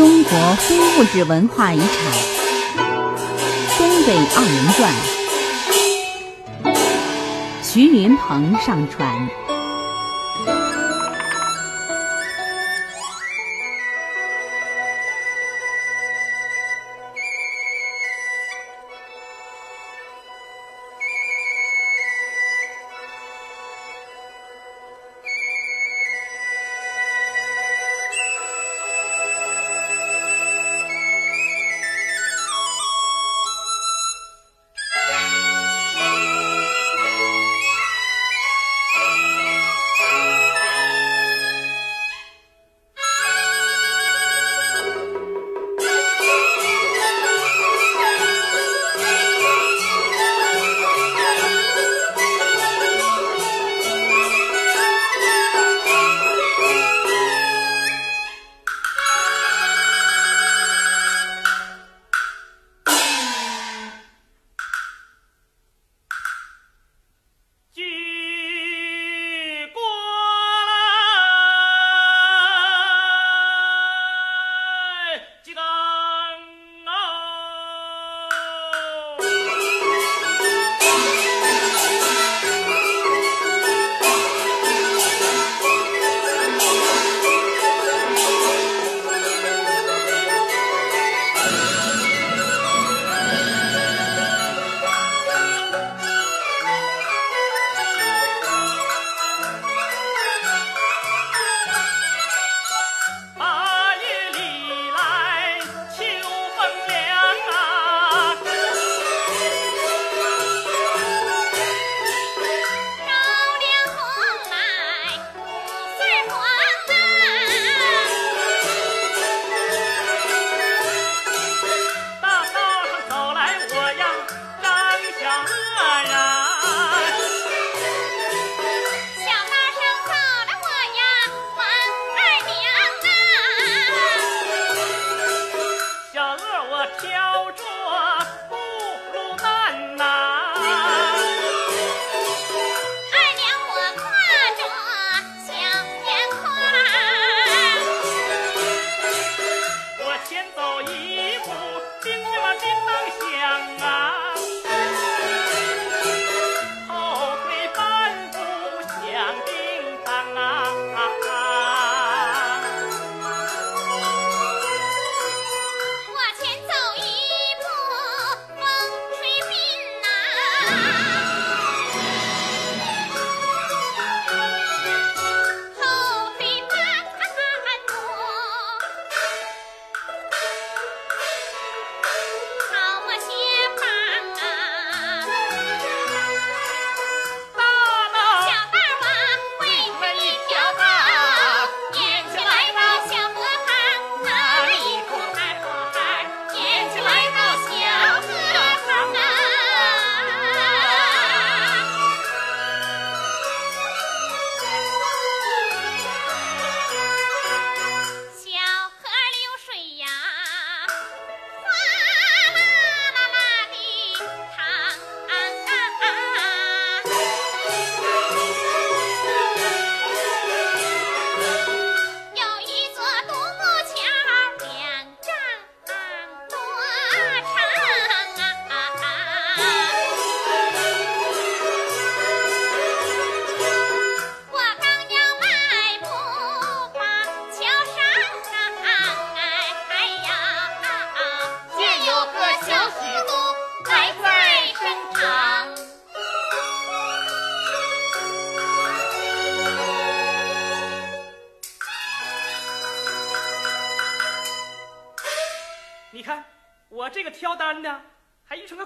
中国非物质文化遗产《东北二人转》，徐云鹏上传。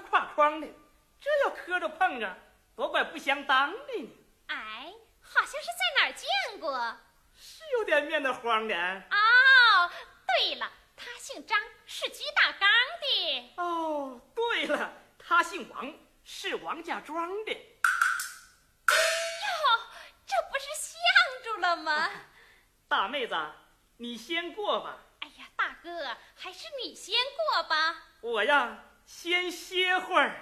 挎框的这要磕着碰着多怪不相当的呢。哎好像是在哪儿见过。是有点面的慌的哦对了他姓张是鸡大刚的。哦对了他姓王是王家庄的。这不是相住了吗？大妹子你先过吧哎呀大哥还是你先过吧我呀先歇会儿。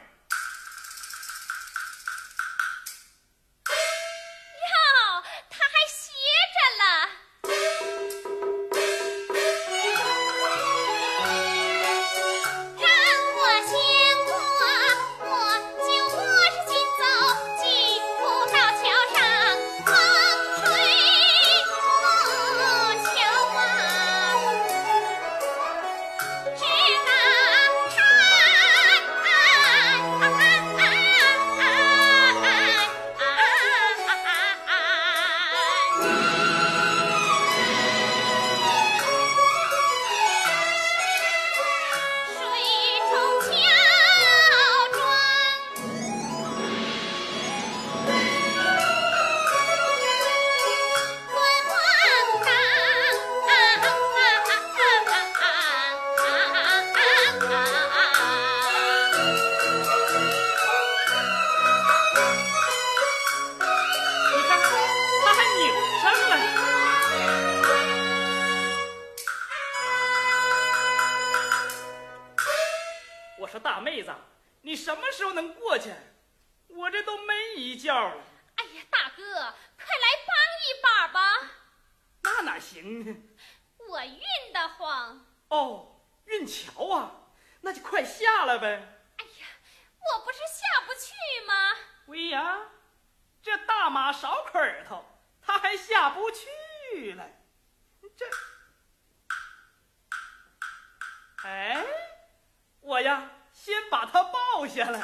呀，先把他抱下来。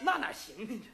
那哪行呢？这，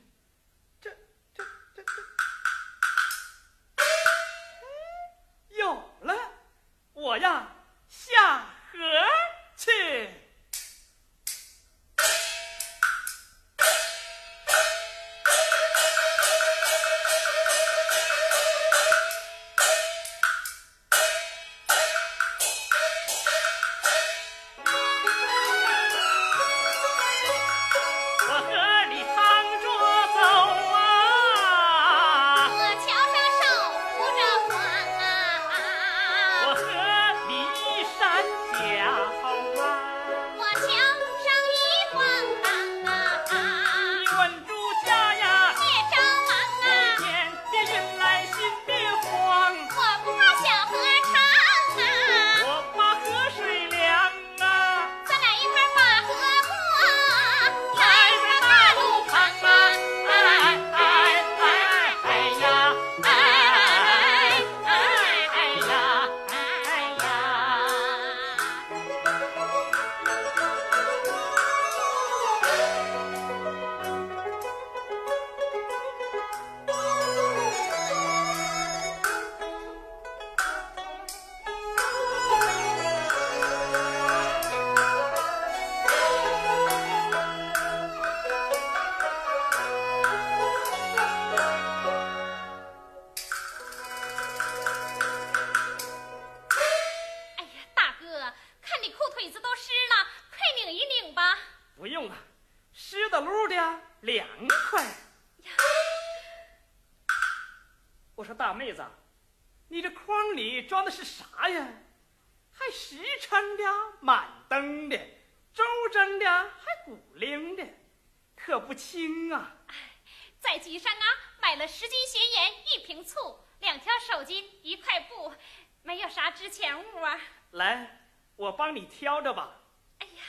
挑着吧。哎呀，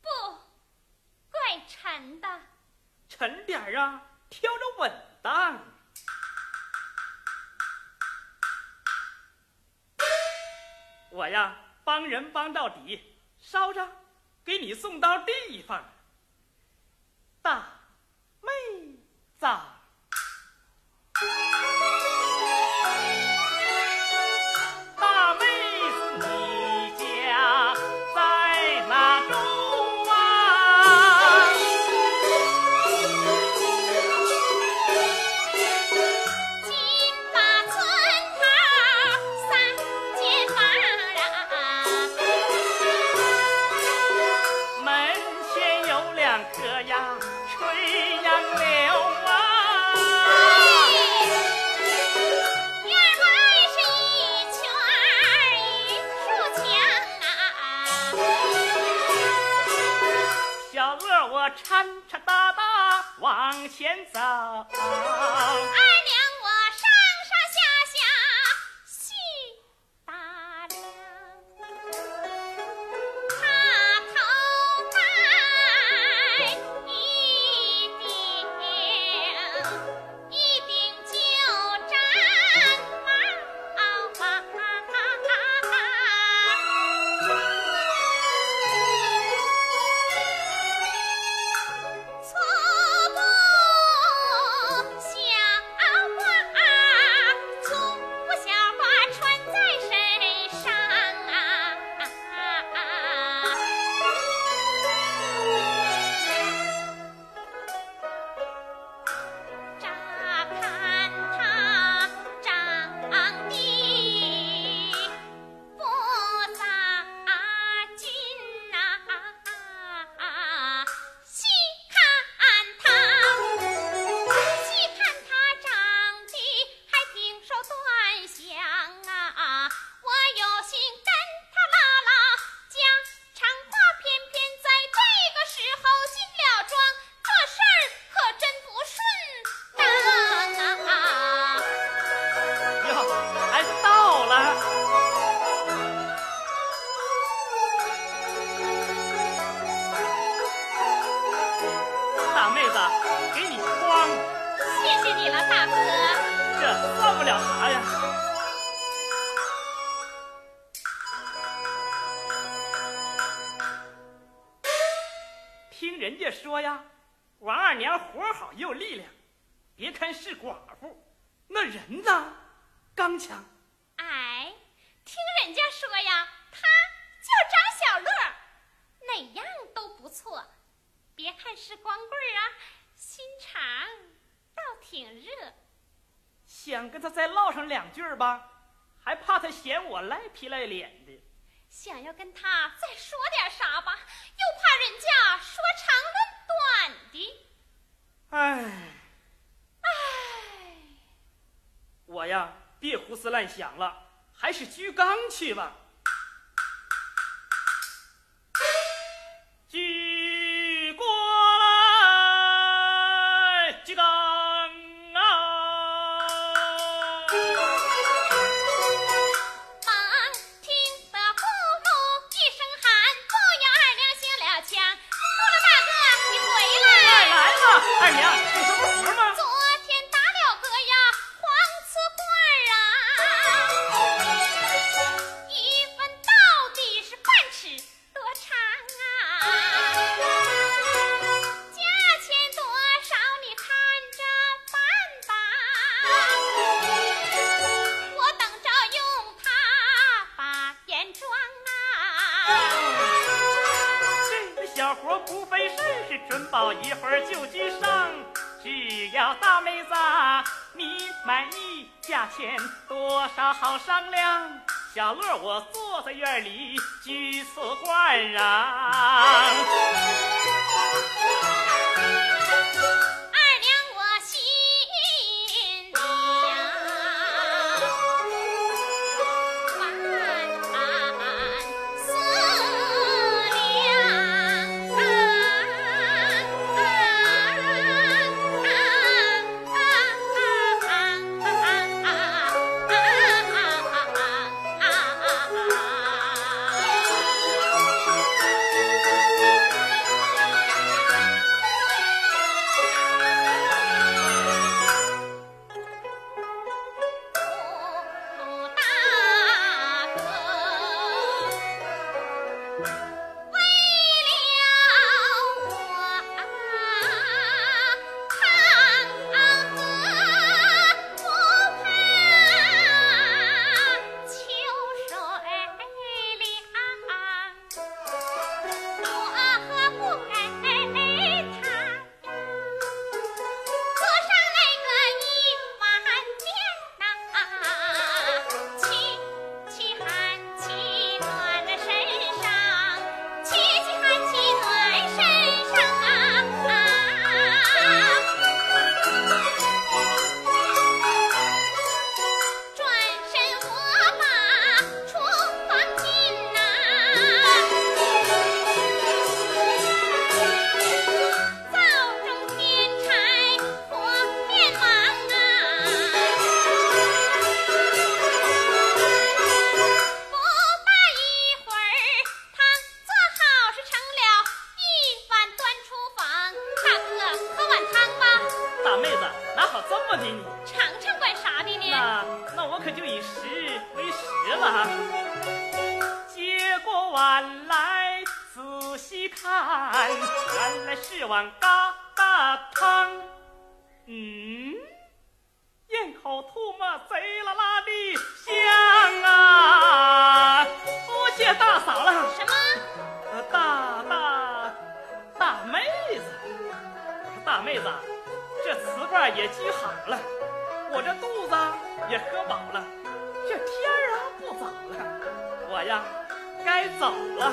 不，怪沉的。沉点儿啊，挑着稳当。我呀，帮人帮到底，捎着，给你送到地方。大妹子。颤颤哒哒往前走。是吧？还怕他嫌我赖皮赖脸的？想要跟他再说点啥吧？又怕人家说长论短的。唉，唉，我呀，别胡思乱想了，还是鞠躬去吧。一会儿就去上，只要大妹子你满意，价钱多少好商量。小乐，我坐在院里，居次惯让。原来是碗疙瘩汤，嗯，咽口唾沫贼拉拉的香啊！多谢大嫂了。什么？大大大妹子，我说大妹子，这瓷罐也聚好了，我这肚子也喝饱了，这天儿啊不早了，我呀该走了。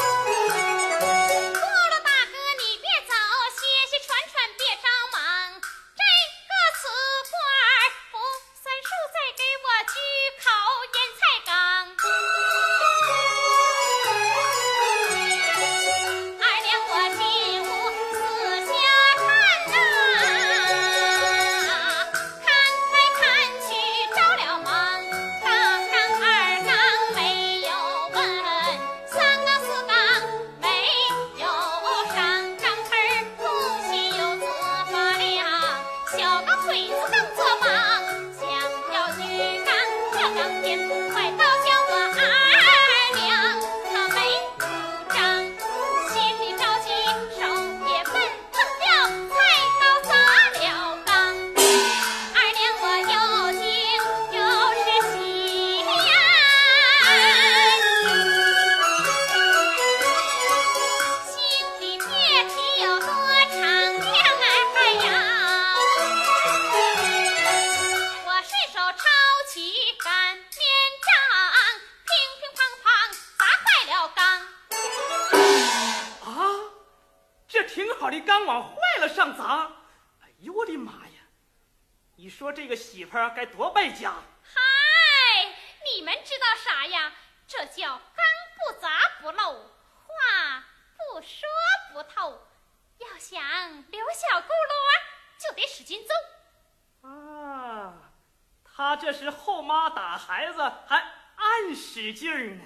还暗使劲儿呢。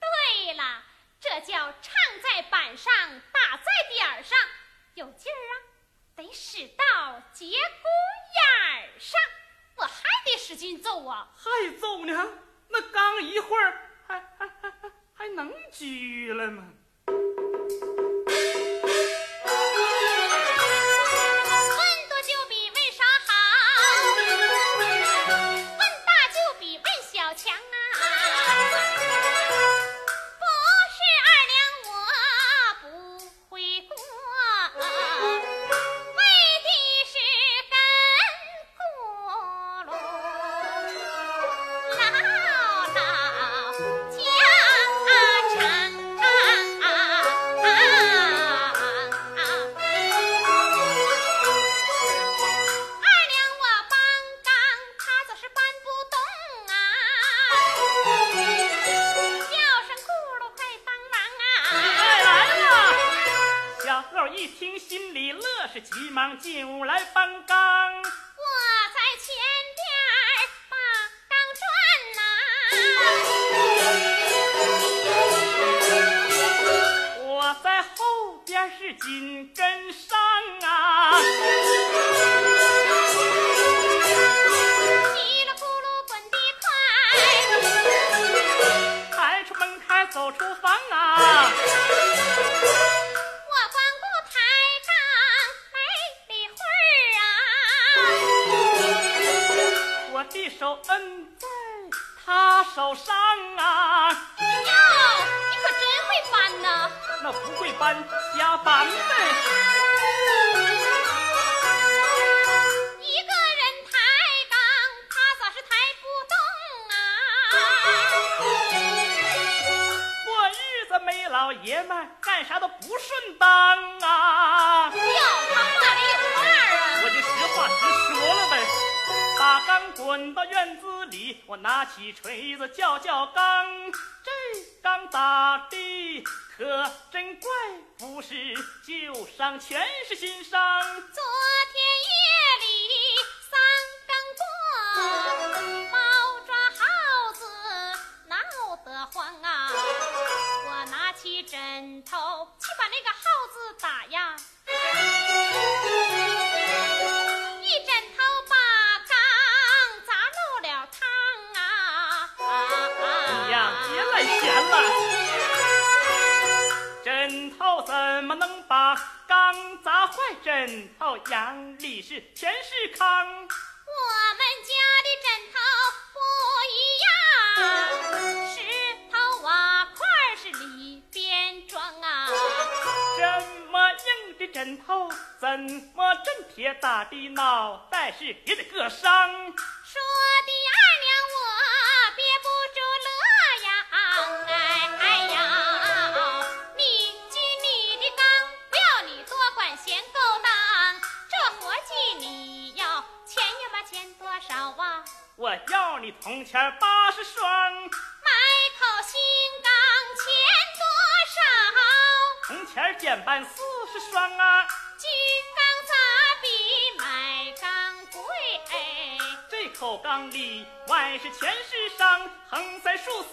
对了，这叫唱在板上，打在点儿上，有劲儿啊，得使到节骨眼儿上。我还得使劲揍啊！还揍呢？那刚一会儿还还还还还能拘了吗？一听心里乐，是急忙进屋来搬缸。我在前边把缸转呐、我在后边是紧跟上啊，叽里咕噜滚得快，抬出门开走厨房啊，手摁在他手上啊，哟，你可真会搬呐！那不会搬瞎搬呗。一个人抬杠，他咋是抬不动啊？过日子没老爷们，干啥都不顺当啊。哟，他滚到院子里，我拿起锤子叫叫缸。这缸打的可真怪，不是旧伤，全是新伤。昨天夜里三更过，猫抓耗子闹得慌啊！我拿起枕头去把那个耗子打呀，枕头怎么能把缸砸坏？枕头眼里是全是糠。我们家的枕头不一样，石头瓦块是里边装啊。这么硬的枕头，怎么真铁打的脑袋是也得硌伤？说的二娘我铜钱八十双，买口新缸钱多少？铜钱减半四十双啊！金刚咋比买缸贵？这口缸里外是全是伤，横三竖四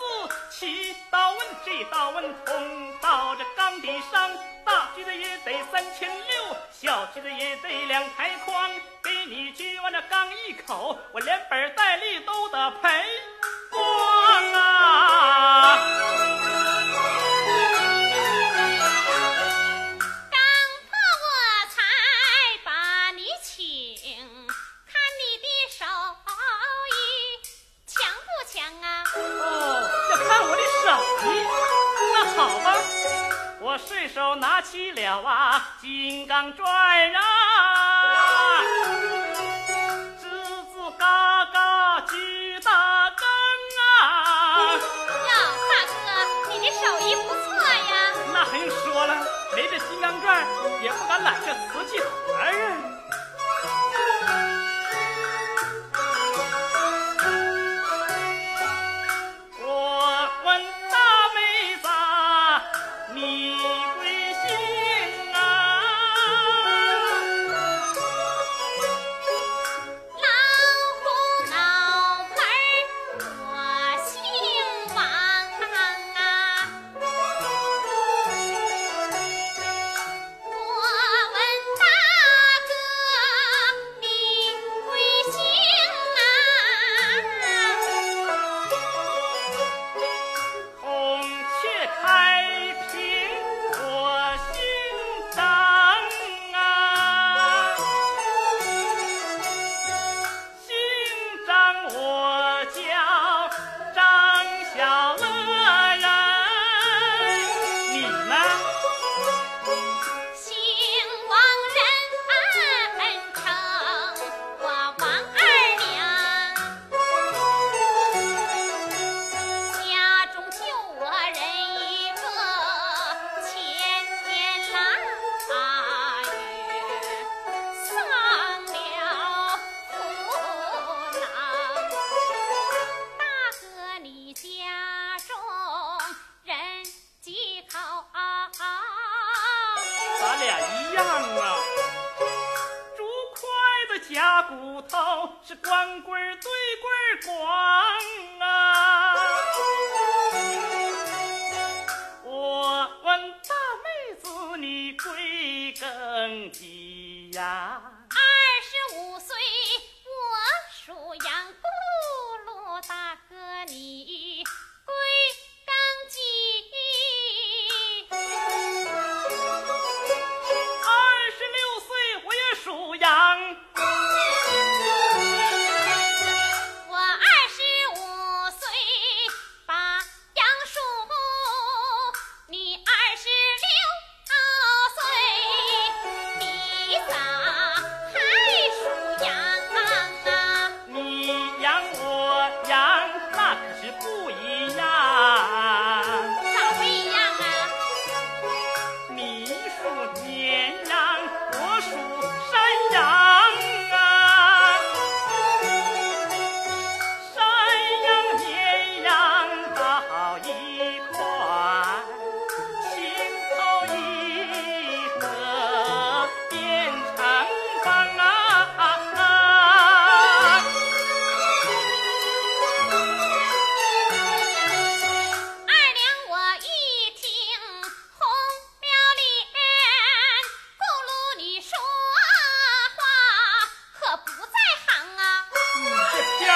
七道纹，这道纹通到这缸底上，大锯子也得三千六，小锯子也得两台筐。给你锯完这刚一口，我连本带利都得赔光啊！刚破我才把你请，看你的手艺强不强啊？哦，要看我的手艺，那好吧，我顺手拿起了啊金刚钻啊，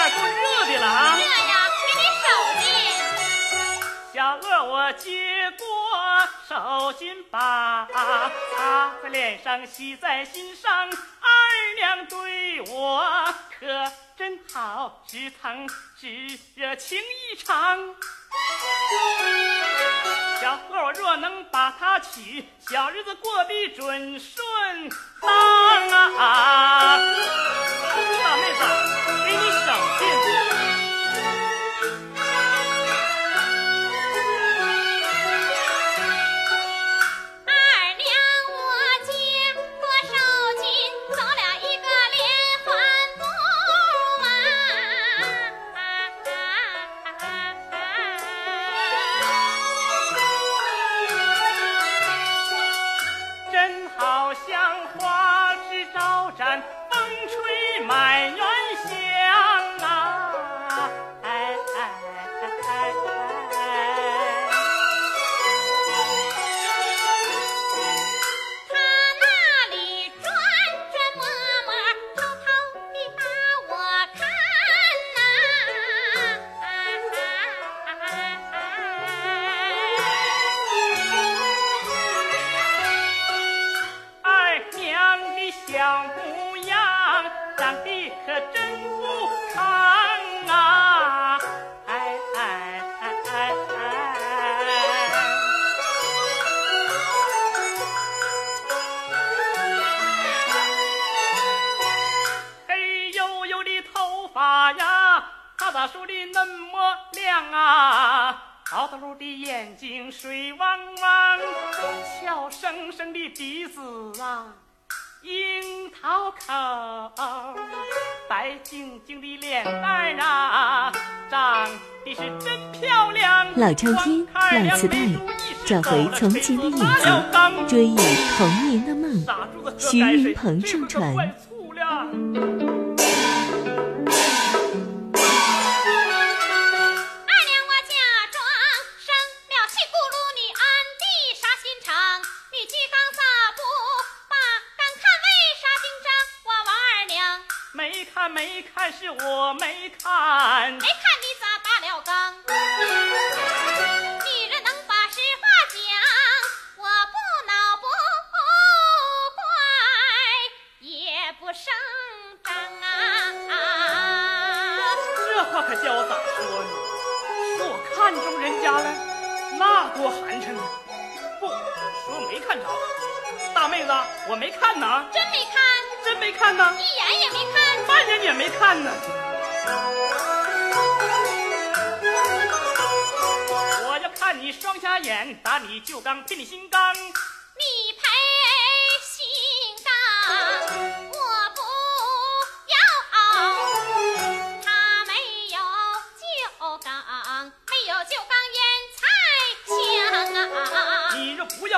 不热的了啊。热呀给你手巾小乐我接过手巾把擦在脸上洗在心上二娘对我可真好只疼只热情一场小后若能把她娶，小日子过得准顺当啊！大妹子，给你省劲。收听老磁带，找回从前的影子，追忆童年的梦。徐云鹏上传。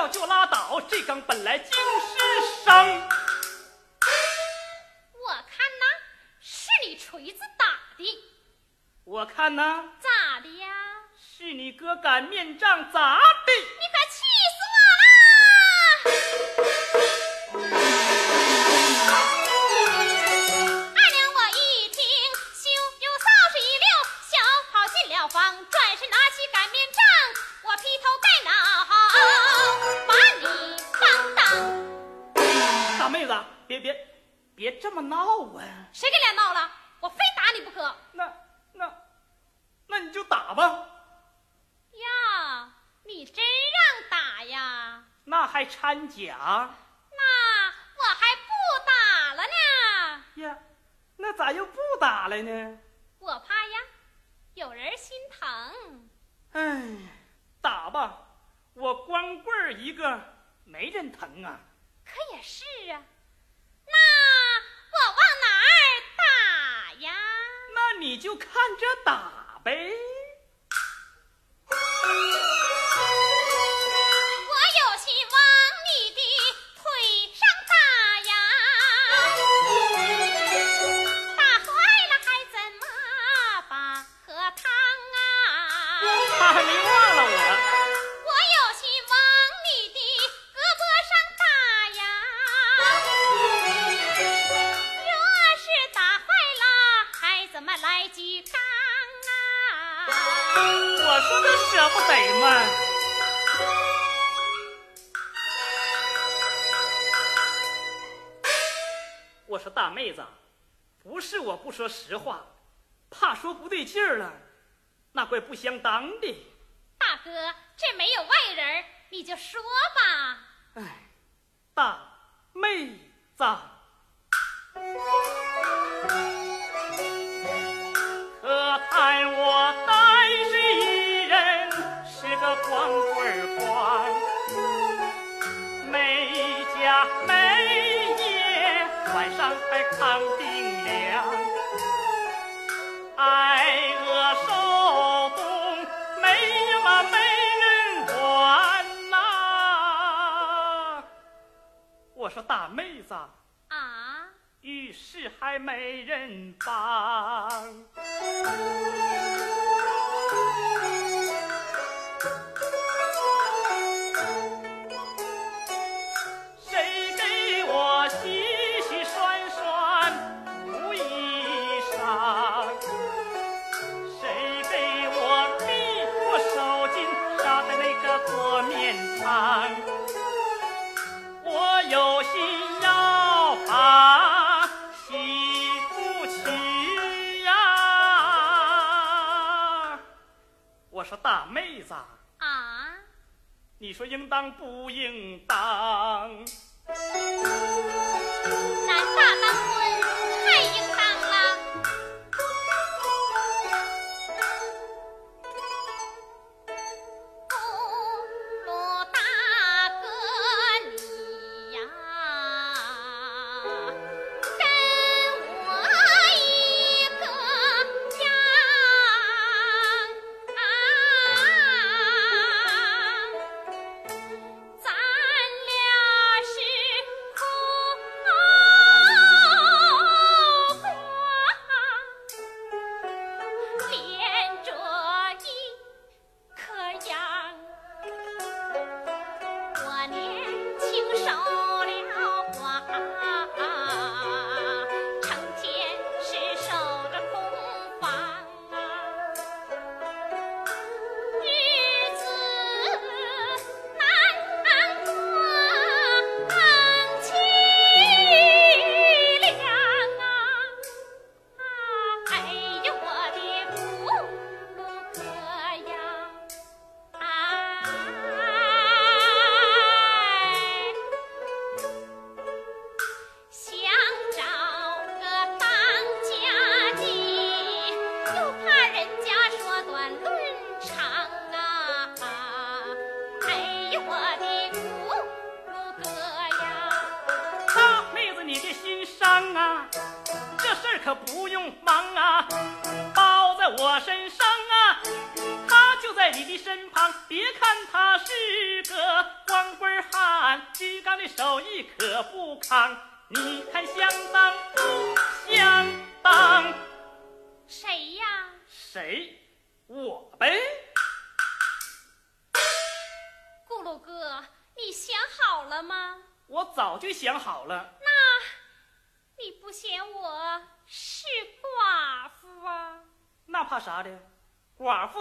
就拉倒，这缸本来就是生。我看呐，是你锤子打的。我看呐，咋的呀？是你哥擀面杖砸的。别别别这么闹啊！谁跟俩闹了？我非打你不可！那那那你就打吧，呀，你真让打呀？那还掺假那我还不打了呢。呀？那咋又不打了呢？我怕呀，有人心疼。哎，打吧，我光棍儿一个，没人疼啊。可也是啊，那我往哪儿打呀？那你就看着打呗。舍不得吗。我说大妹子，不是我不说实话，怕说不对劲儿了，那怪不相当的。大哥，这没有外人，你就说吧。哎，大妹子，还扛冰凉，挨饿受冻，没呀嘛没人管呐、我说大妹子，啊，遇事还没人帮。说大妹子，啊，你说应当不应当？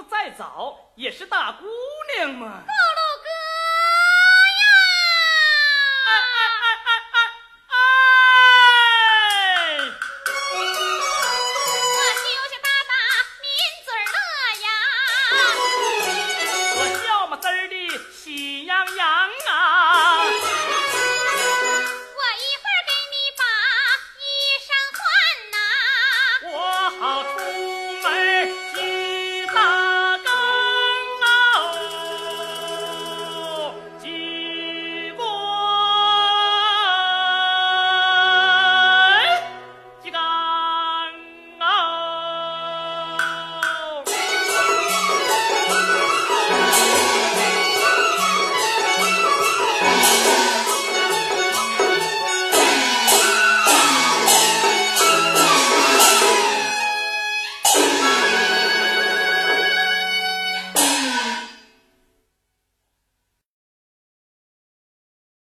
再早也是大姑娘嘛。